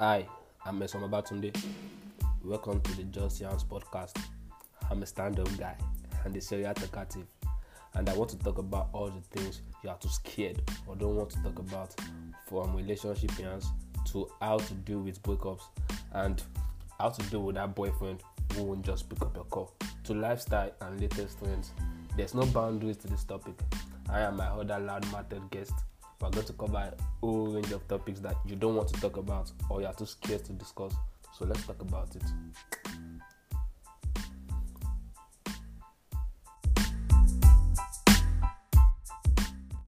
Hi, I'm Mesom Babatunde. Welcome to the Just Yams podcast. I'm a stand-up guy and a serial talkative, and I want to talk about all the things you are too scared or don't want to talk about, from relationship yams to how to deal with breakups and how to deal with that boyfriend who won't just pick up your call, to lifestyle and latest trends. There's no boundaries to this topic. I am my other loud-mouthed guest we're going to cover a whole range of topics that you don't want to talk about or you're too scared to discuss. So let's talk about it.